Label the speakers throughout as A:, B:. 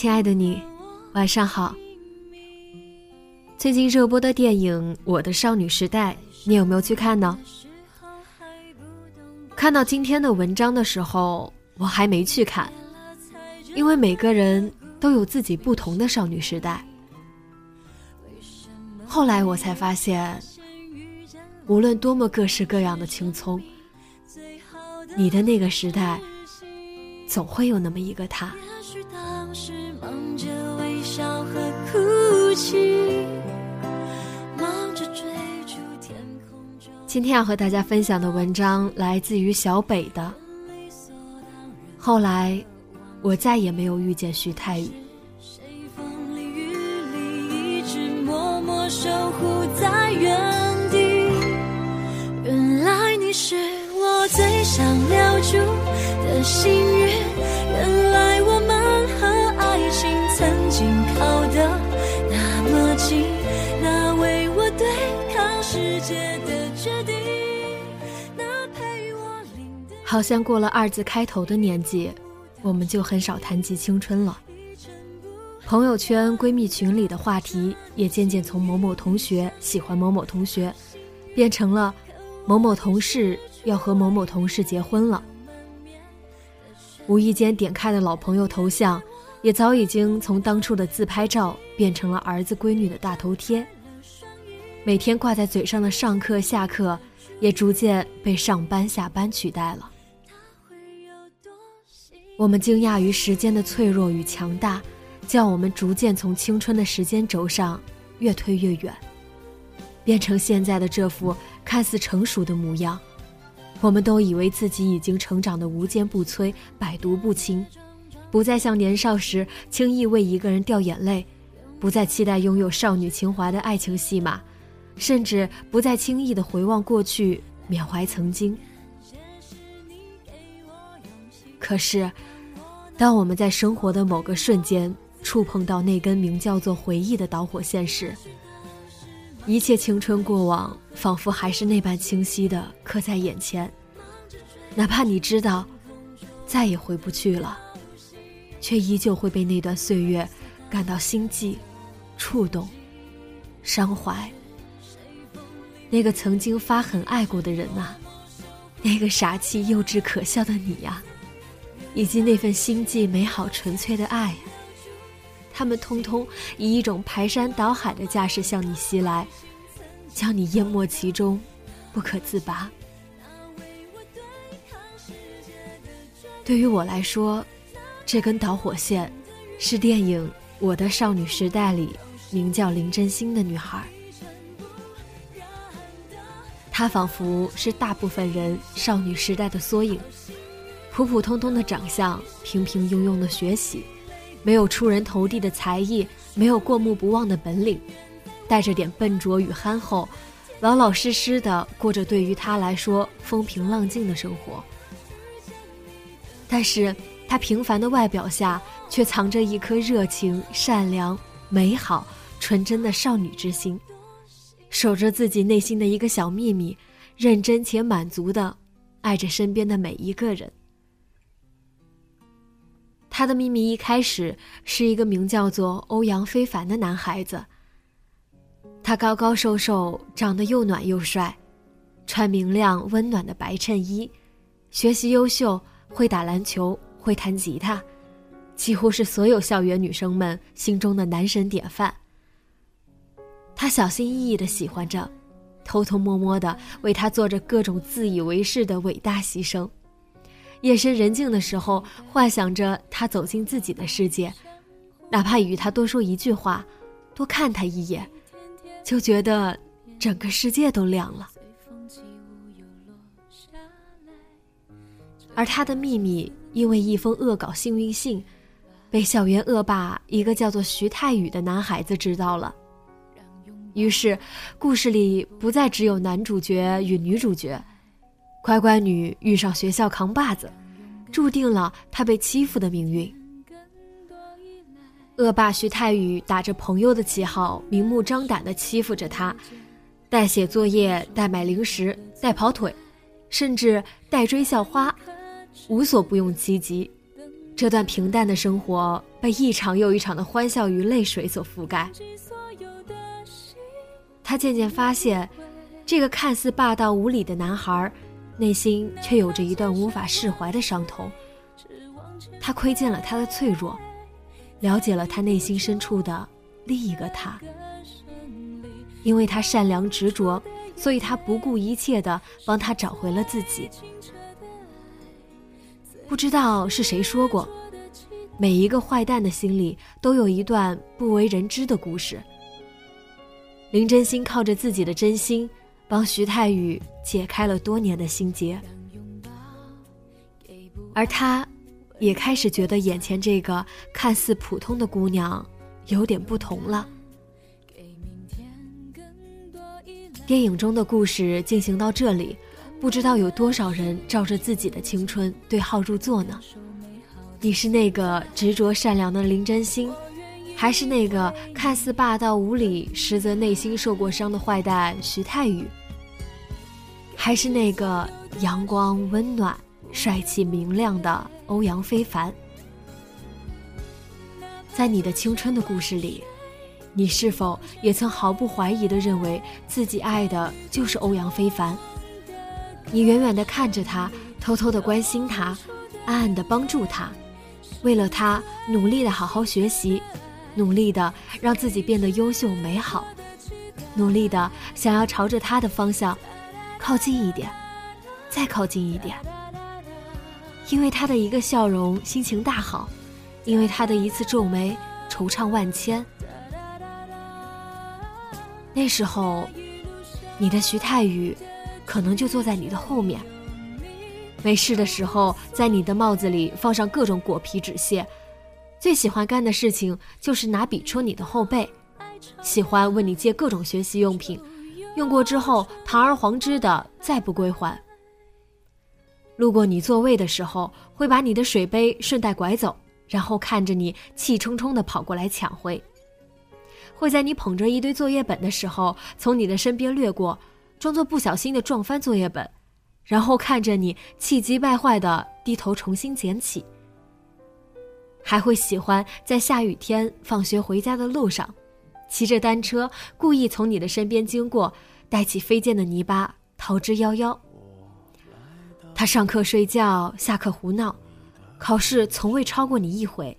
A: 亲爱的你，晚上好。最近热播的电影《我的少女时代》，你有没有去看呢？看到今天的文章的时候，我还没去看，因为每个人都有自己不同的少女时代。后来我才发现，无论多么各式各样的青葱，你的那个时代，总会有那么一个他。今天要和大家分享的文章来自于小北的。后来，我再也没有遇见徐太宇。
B: 原来你是我最想留住的幸运，
A: 好像过了二字开头的年纪，我们就很少谈及青春了。朋友圈、闺蜜群里的话题也渐渐从某某同学喜欢某某同学，变成了某某同事要和某某同事结婚了。无意间点开的老朋友头像，也早已经从当初的自拍照变成了儿子闺女的大头贴。每天挂在嘴上的上课、下课，也逐渐被上班、下班取代了。我们惊讶于时间的脆弱与强大。叫我们逐渐从青春的时间轴上越推越远，变成现在的这副看似成熟的模样。我们都以为自己已经成长的无坚不摧、百毒不侵，不再像年少时轻易为一个人掉眼泪，不再期待拥有少女情怀的爱情戏码，甚至不再轻易的回望过去、缅怀曾经。可是，当我们在生活的某个瞬间，触碰到那根名叫做回忆的导火线时，一切青春过往仿佛还是那般清晰的刻在眼前。哪怕你知道再也回不去了，却依旧会被那段岁月感到心悸、触动、伤怀。那个曾经发狠爱过的人啊，那个傻气、幼稚、可笑的你呀，以及那份心悸、美好、纯粹的爱。他们通通以一种排山倒海的架势向你袭来，将你淹没其中，不可自拔。对于我来说，这根导火线是电影《我的少女时代》里名叫林真心的女孩。她仿佛是大部分人少女时代的缩影，普普通通的长相，平平庸庸的学习。没有出人头地的才艺，没有过目不忘的本领，带着点笨拙与憨厚，老老实实的过着对于他来说风平浪静的生活。但是，他平凡的外表下却藏着一颗热情、善良、美好、纯真的少女之心，守着自己内心的一个小秘密，认真且满足的爱着身边的每一个人。他的秘密一开始是一个名叫做欧阳非凡的男孩子。他高高瘦瘦，长得又暖又帅，穿明亮温暖的白衬衣，学习优秀，会打篮球，会弹吉他，几乎是所有校园女生们心中的男神典范。他小心翼翼的喜欢着，偷偷摸摸的为他做着各种自以为是的伟大牺牲。夜深人静的时候，幻想着他走进自己的世界，哪怕与他多说一句话，多看他一眼，就觉得整个世界都亮了。而他的秘密，因为一封恶搞幸运信，被校园恶霸一个叫做徐太宇的男孩子知道了。于是，故事里不再只有男主角与女主角。乖乖女遇上学校扛把子，注定了她被欺负的命运。恶霸徐太宇打着朋友的旗号，明目张胆地欺负着她，代写作业、代买零食、代跑腿，甚至代追校花，无所不用其极。这段平淡的生活被一场又一场的欢笑与泪水所覆盖。他渐渐发现，这个看似霸道无理的男孩。内心却有着一段无法释怀的伤痛。他窥见了他的脆弱，了解了他内心深处的另一个他。因为他善良执着，所以他不顾一切的帮他找回了自己。不知道是谁说过，每一个坏蛋的心里都有一段不为人知的故事。林真心靠着自己的真心。帮徐太宇解开了多年的心结，而他，也开始觉得眼前这个看似普通的姑娘有点不同了。电影中的故事进行到这里，不知道有多少人照着自己的青春对号入座呢？你是那个执着善良的林真心，还是那个看似霸道无理，实则内心受过伤的坏蛋徐太宇？还是那个阳光温暖、帅气明亮的欧阳非凡。在你的青春的故事里，你是否也曾毫不怀疑地认为自己爱的就是欧阳非凡？你远远地看着他，偷偷地关心他，暗暗地帮助他，为了他努力地好好学习，努力的让自己变得优秀美好，努力的想要朝着他的方向。靠近一点，再靠近一点。因为他的一个笑容，心情大好；因为他的一次皱眉，惆怅万千。那时候，你的徐太宇，可能就坐在你的后面。没事的时候，在你的帽子里放上各种果皮纸屑。最喜欢干的事情就是拿笔戳你的后背，喜欢问你借各种学习用品。用过之后堂而皇之的再不归还。路过你座位的时候，会把你的水杯顺带拐走，然后看着你气冲冲的跑过来抢回。会在你捧着一堆作业本的时候，从你的身边掠过，装作不小心的撞翻作业本，然后看着你气急败坏的低头重新捡起。还会喜欢在下雨天放学回家的路上。骑着单车，故意从你的身边经过，带起飞溅的泥巴，逃之夭夭。他上课睡觉，下课胡闹，考试从未超过你一回。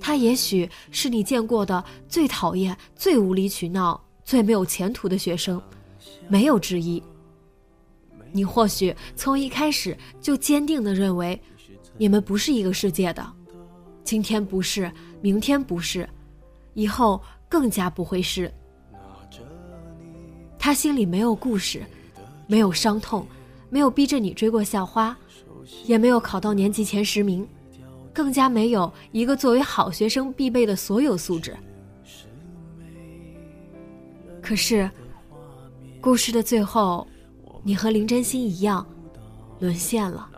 A: 他也许是你见过的最讨厌、最无理取闹、最没有前途的学生，没有之一。你或许从一开始就坚定的认为，你们不是一个世界的，今天不是，明天不是。以后更加不会是。他心里没有故事，没有伤痛，没有逼着你追过校花，也没有考到年级前十名，更加没有一个作为好学生必备的所有素质。可是，故事的最后，你和林真心一样，沦陷了。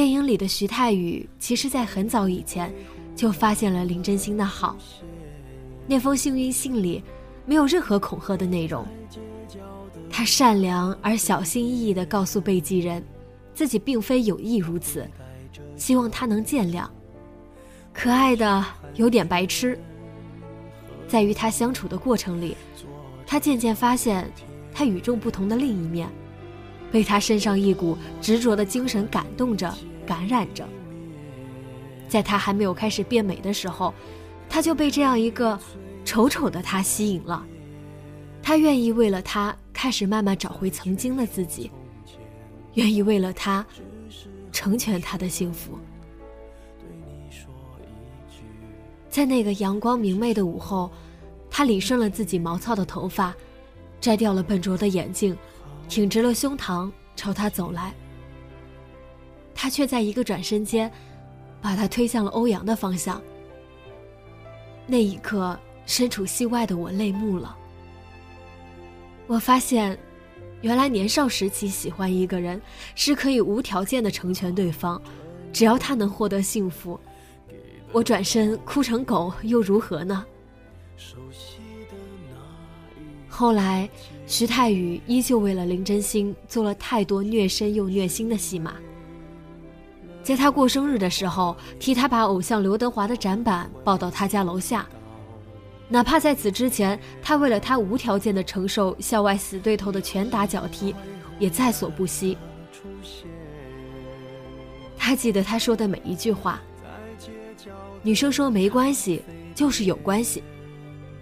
A: 电影里的徐太宇，其实在很早以前。就发现了林真心的好。那封幸运信里没有任何恐吓的内容，他善良而小心翼翼地告诉被寄人，自己并非有意如此，希望他能见谅。可爱的有点白痴，在与他相处的过程里，他渐渐发现他与众不同的另一面，被他身上一股执着的精神感动着、感染着。在他还没有开始变美的时候，他就被这样一个丑丑的他吸引了。他愿意为了他开始慢慢找回曾经的自己，愿意为了他成全他的幸福。在那个阳光明媚的午后，他理顺了自己毛糙的头发，摘掉了笨拙的眼镜，挺直了胸膛朝他走来。他却在一个转身间，把他推向了欧阳的方向。那一刻，身处戏外的我泪目了。我发现，原来年少时期喜欢一个人，是可以无条件的成全对方，只要他能获得幸福。我转身哭成狗又如何呢？后来，徐太宇依旧为了林真心做了太多虐身又虐心的戏码。在他过生日的时候，替他把偶像刘德华的展板抱到他家楼下，哪怕在此之前，他为了他无条件的承受校外死对头的拳打脚踢，也在所不惜。他记得他说的每一句话。女生说没关系，就是有关系；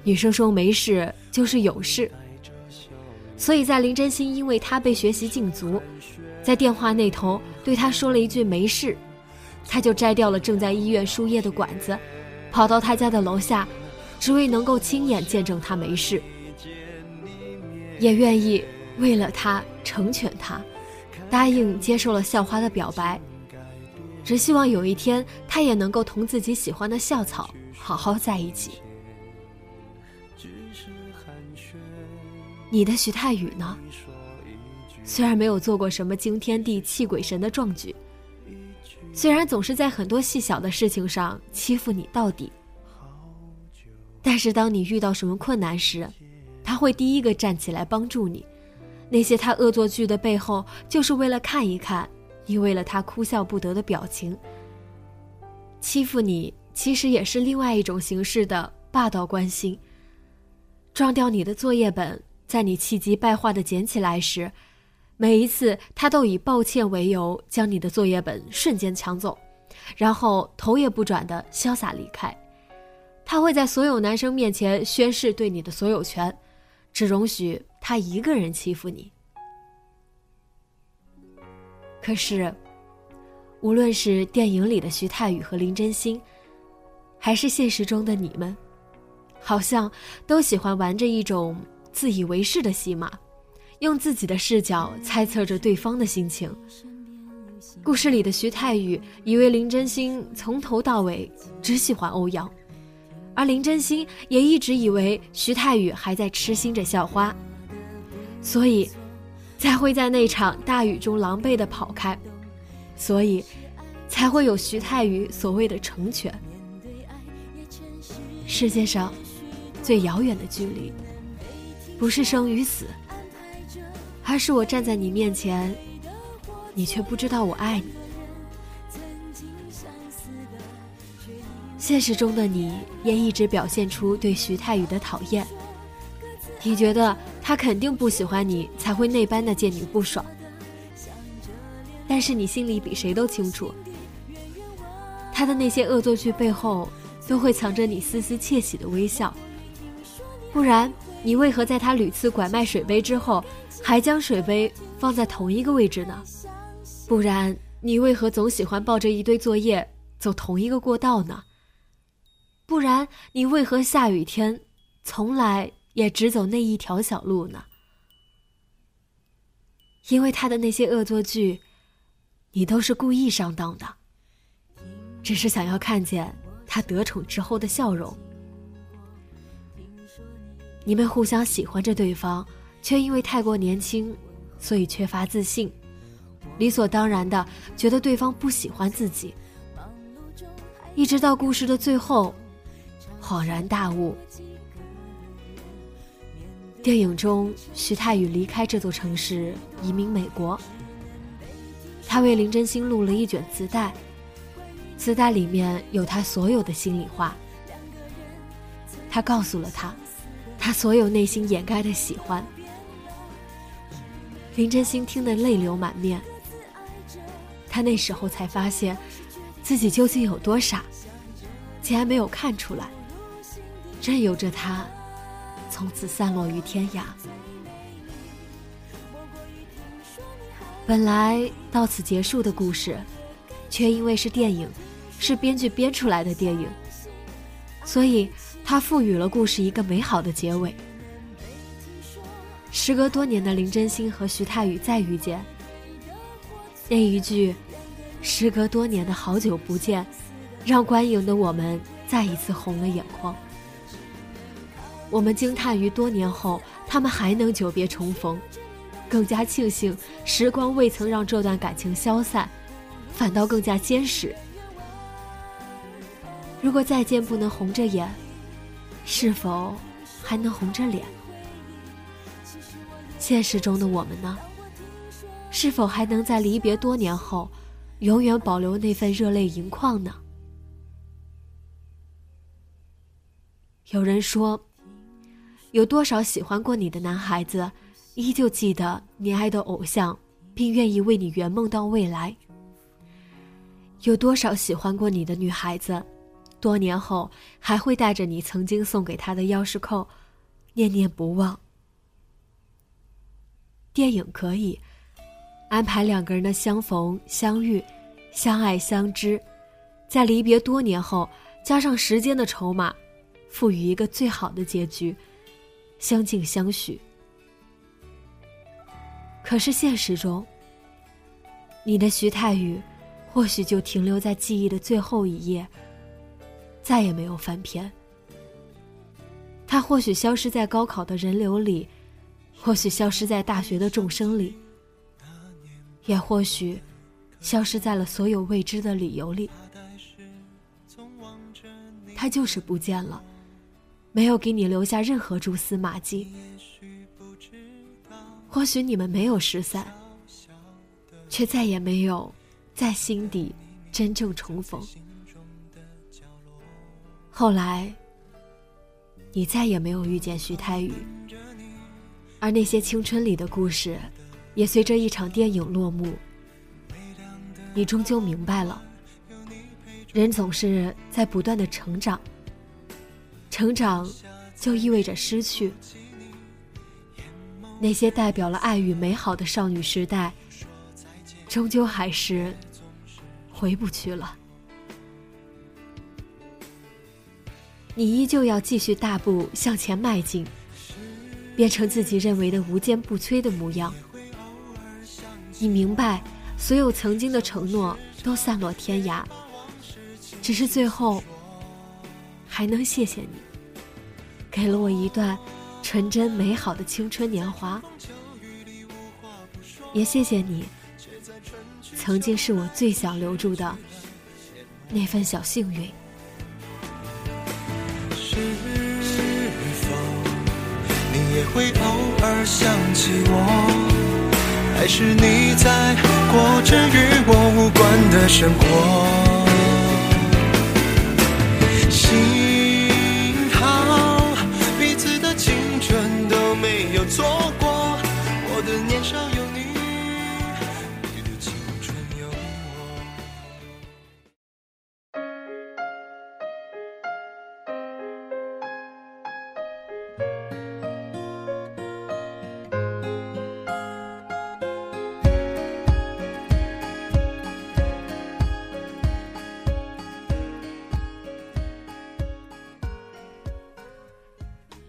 A: 女生说没事，就是有事。所以在林真心因为他被学习禁足，在电话那头对他说了一句没事，他就摘掉了正在医院输液的管子，跑到他家的楼下，只为能够亲眼见证他没事，也愿意为了他成全他，答应接受了校花的表白。只希望有一天，他也能够同自己喜欢的校草好好在一起。你的徐太宇呢？虽然没有做过什么惊天地泣鬼神的壮举，虽然总是在很多细小的事情上欺负你到底，但是当你遇到什么困难时，他会第一个站起来帮助你。那些他恶作剧的背后，就是为了看一看。你为了他哭笑不得的表情，欺负你，其实也是另外一种形式的霸道关心。撞掉你的作业本，在你气急败坏的捡起来时，每一次他都以抱歉为由将你的作业本瞬间抢走，然后头也不转的潇洒离开。他会在所有男生面前宣誓对你的所有权，只容许他一个人欺负你。可是，无论是电影里的徐太宇和林真心，还是现实中的你们，好像都喜欢玩着一种自以为是的戏码，用自己的视角猜测着对方的心情。故事里的徐太宇以为林真心从头到尾只喜欢欧阳，而林真心也一直以为徐太宇还在痴心着校花，所以。才会在那场大雨中狼狈的跑开，所以才会有徐太宇所谓的成全。世界上最遥远的距离，不是生与死，而是我站在你面前，你却不知道我爱你。现实中的你也一直表现出对徐太宇的讨厌。你觉得他肯定不喜欢你，才会那般的见你不爽。但是你心里比谁都清楚，他的那些恶作剧背后都会藏着你丝丝窃喜的微笑。不然，你为何在他屡次拐卖水杯之后，还将水杯放在同一个位置呢？不然，你为何总喜欢抱着一堆作业走同一个过道呢？不然，你为何下雨天从来？也只走那一条小路呢，因为他的那些恶作剧，你都是故意上当的，只是想要看见他得宠之后的笑容。你们互相喜欢着对方，却因为太过年轻，所以缺乏自信，理所当然的觉得对方不喜欢自己，一直到故事的最后，恍然大悟。电影中，徐太宇离开这座城市，移民美国。他为林真心录了一卷磁带，磁带里面有他所有的心里话。他告诉了他，他所有内心掩盖的喜欢。林真心听得泪流满面。他那时候才发现，自己究竟有多傻，竟然没有看出来，任由着他从此散落于天涯。本来到此结束的故事，却因为是电影，是编剧编出来的电影，所以他赋予了故事一个美好的结尾。时隔多年的林真心和徐太宇再遇见，那一句“时隔多年的好久不见”，让观影的我们再一次红了眼眶。我们惊叹于多年后他们还能久别重逢，更加庆幸时光未曾让这段感情消散，反倒更加坚实。如果再见不能红着眼，是否还能红着脸？现实中的我们呢？是否还能在离别多年后，永远保留那份热泪盈眶呢？有人说，有多少喜欢过你的男孩子，依旧记得你爱的偶像，并愿意为你圆梦到未来？有多少喜欢过你的女孩子，多年后还会带着你曾经送给她的钥匙扣，念念不忘？电影可以安排两个人的相逢、相遇、相爱、相知，在离别多年后，加上时间的筹码，赋予一个最好的结局，相敬相许。可是现实中，你的徐太宇，或许就停留在记忆的最后一页，再也没有翻篇。他或许消失在高考的人流里。或许消失在大学的众生里，也或许消失在了所有未知的理由里。他就是不见了，没有给你留下任何蛛丝马迹。或许你们没有失散，却再也没有在心底真正重逢。后来，你再也没有遇见徐太宇。而那些青春里的故事，也随着一场电影落幕。你终究明白了，人总是在不断的成长。成长，就意味着失去。那些代表了爱与美好的少女时代，终究还是回不去了。你依旧要继续大步向前迈进。变成自己认为的无坚不摧的模样。你明白，所有曾经的承诺都散落天涯，只是最后还能谢谢你，给了我一段纯真美好的青春年华。也谢谢你，曾经是我最想留住的那份小幸运。
C: 也会偶尔想起我，还是你在过着与我无关的生活？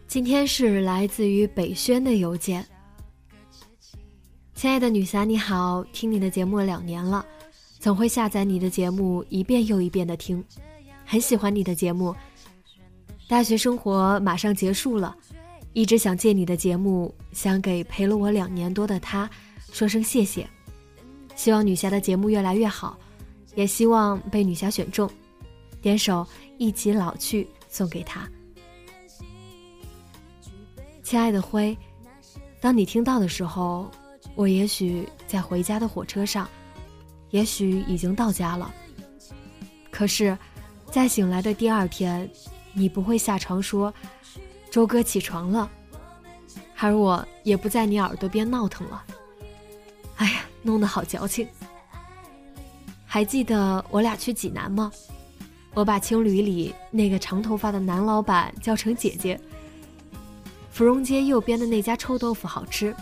A: 今天是来自于北轩的邮件。亲爱的女侠，你好，听你的节目两年了，总会下载你的节目一遍又一遍的听，很喜欢你的节目。大学生活马上结束了，一直想借你的节目，想给陪了我两年多的他说声谢谢。希望女侠的节目越来越好，也希望被女侠选中，点首《一起老去》送给他。亲爱的灰，当你听到的时候，我也许在回家的火车上，也许已经到家了。可是，在醒来的第二天，你不会下床说周哥起床了，而我也不在你耳朵边闹腾了。哎呀，弄得好矫情。还记得我俩去济南吗？我把青旅里那个长头发的男老板叫成姐姐。芙蓉街右边的那家臭豆腐好吃。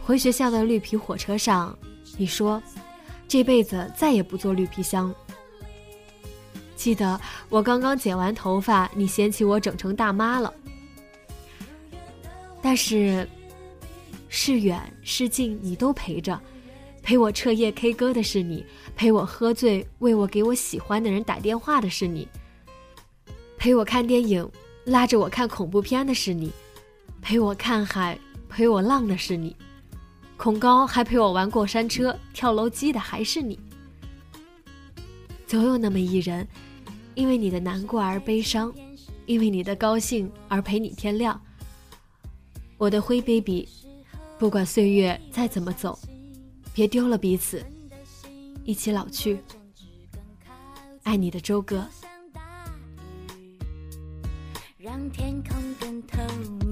A: 回学校的绿皮火车上，你说这辈子再也不坐绿皮箱。记得我刚刚剪完头发，你嫌弃我整成大妈了。但是，是远是近，你都陪着。陪我彻夜 K 歌的是你，陪我喝醉为我给我喜欢的人打电话的是你，陪我看电影拉着我看恐怖片的是你，陪我看海陪我浪的是你，恐高还陪我玩过山车跳楼机的还是你。总有那么一人，因为你的难过而悲伤，因为你的高兴而陪你天亮。我的灰 baby，不管岁月再怎么走。别丢了彼此，一起老去。爱你的周哥。让天空更透明。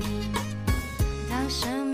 A: 什想。